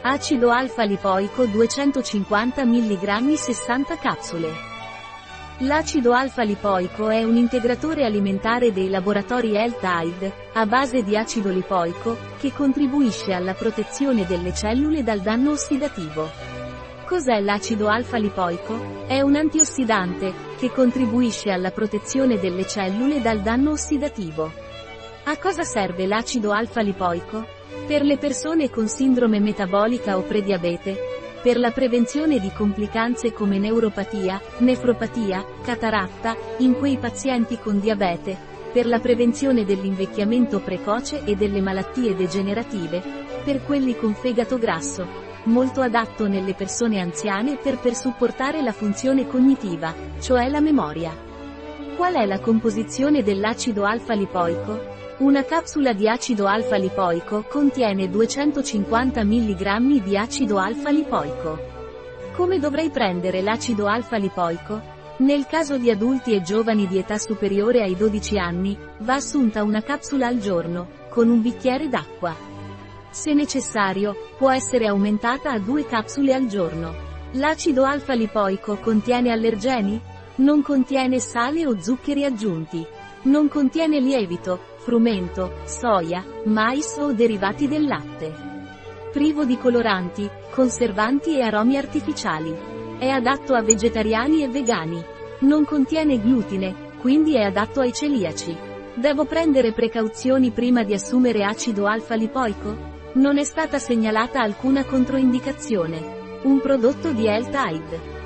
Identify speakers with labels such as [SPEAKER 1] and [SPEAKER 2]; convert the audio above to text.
[SPEAKER 1] Acido alfa-lipoico 250 mg 60 capsule. L'acido alfa-lipoico è un integratore alimentare dei laboratori Aid, a base di acido lipoico, che contribuisce alla protezione delle cellule dal danno ossidativo. Cos'è l'acido alfa-lipoico? È un antiossidante, che contribuisce alla protezione delle cellule dal danno ossidativo. A cosa serve l'acido alfa-lipoico? Per le persone con sindrome metabolica o prediabete, per la prevenzione di complicanze come neuropatia, nefropatia, cataratta, in quei pazienti con diabete, per la prevenzione dell'invecchiamento precoce e delle malattie degenerative, per quelli con fegato grasso, molto adatto nelle persone anziane per per supportare la funzione cognitiva, cioè la memoria. Qual è la composizione dell'acido alfa-lipoico? Una capsula di acido alfa-lipoico contiene 250 mg di acido alfa-lipoico. Come dovrei prendere l'acido alfa-lipoico? Nel caso di adulti e giovani di età superiore ai 12 anni, va assunta una capsula al giorno, con un bicchiere d'acqua. Se necessario, può essere aumentata a due capsule al giorno. L'acido alfa-lipoico contiene allergeni? Non contiene sale o zuccheri aggiunti. Non contiene lievito, frumento, soia, mais o derivati del latte. Privo di coloranti, conservanti e aromi artificiali. È adatto a vegetariani e vegani. Non contiene glutine, quindi è adatto ai celiaci. Devo prendere precauzioni prima di assumere acido alfa-lipoico? Non è stata segnalata alcuna controindicazione. Un prodotto di Health Aid.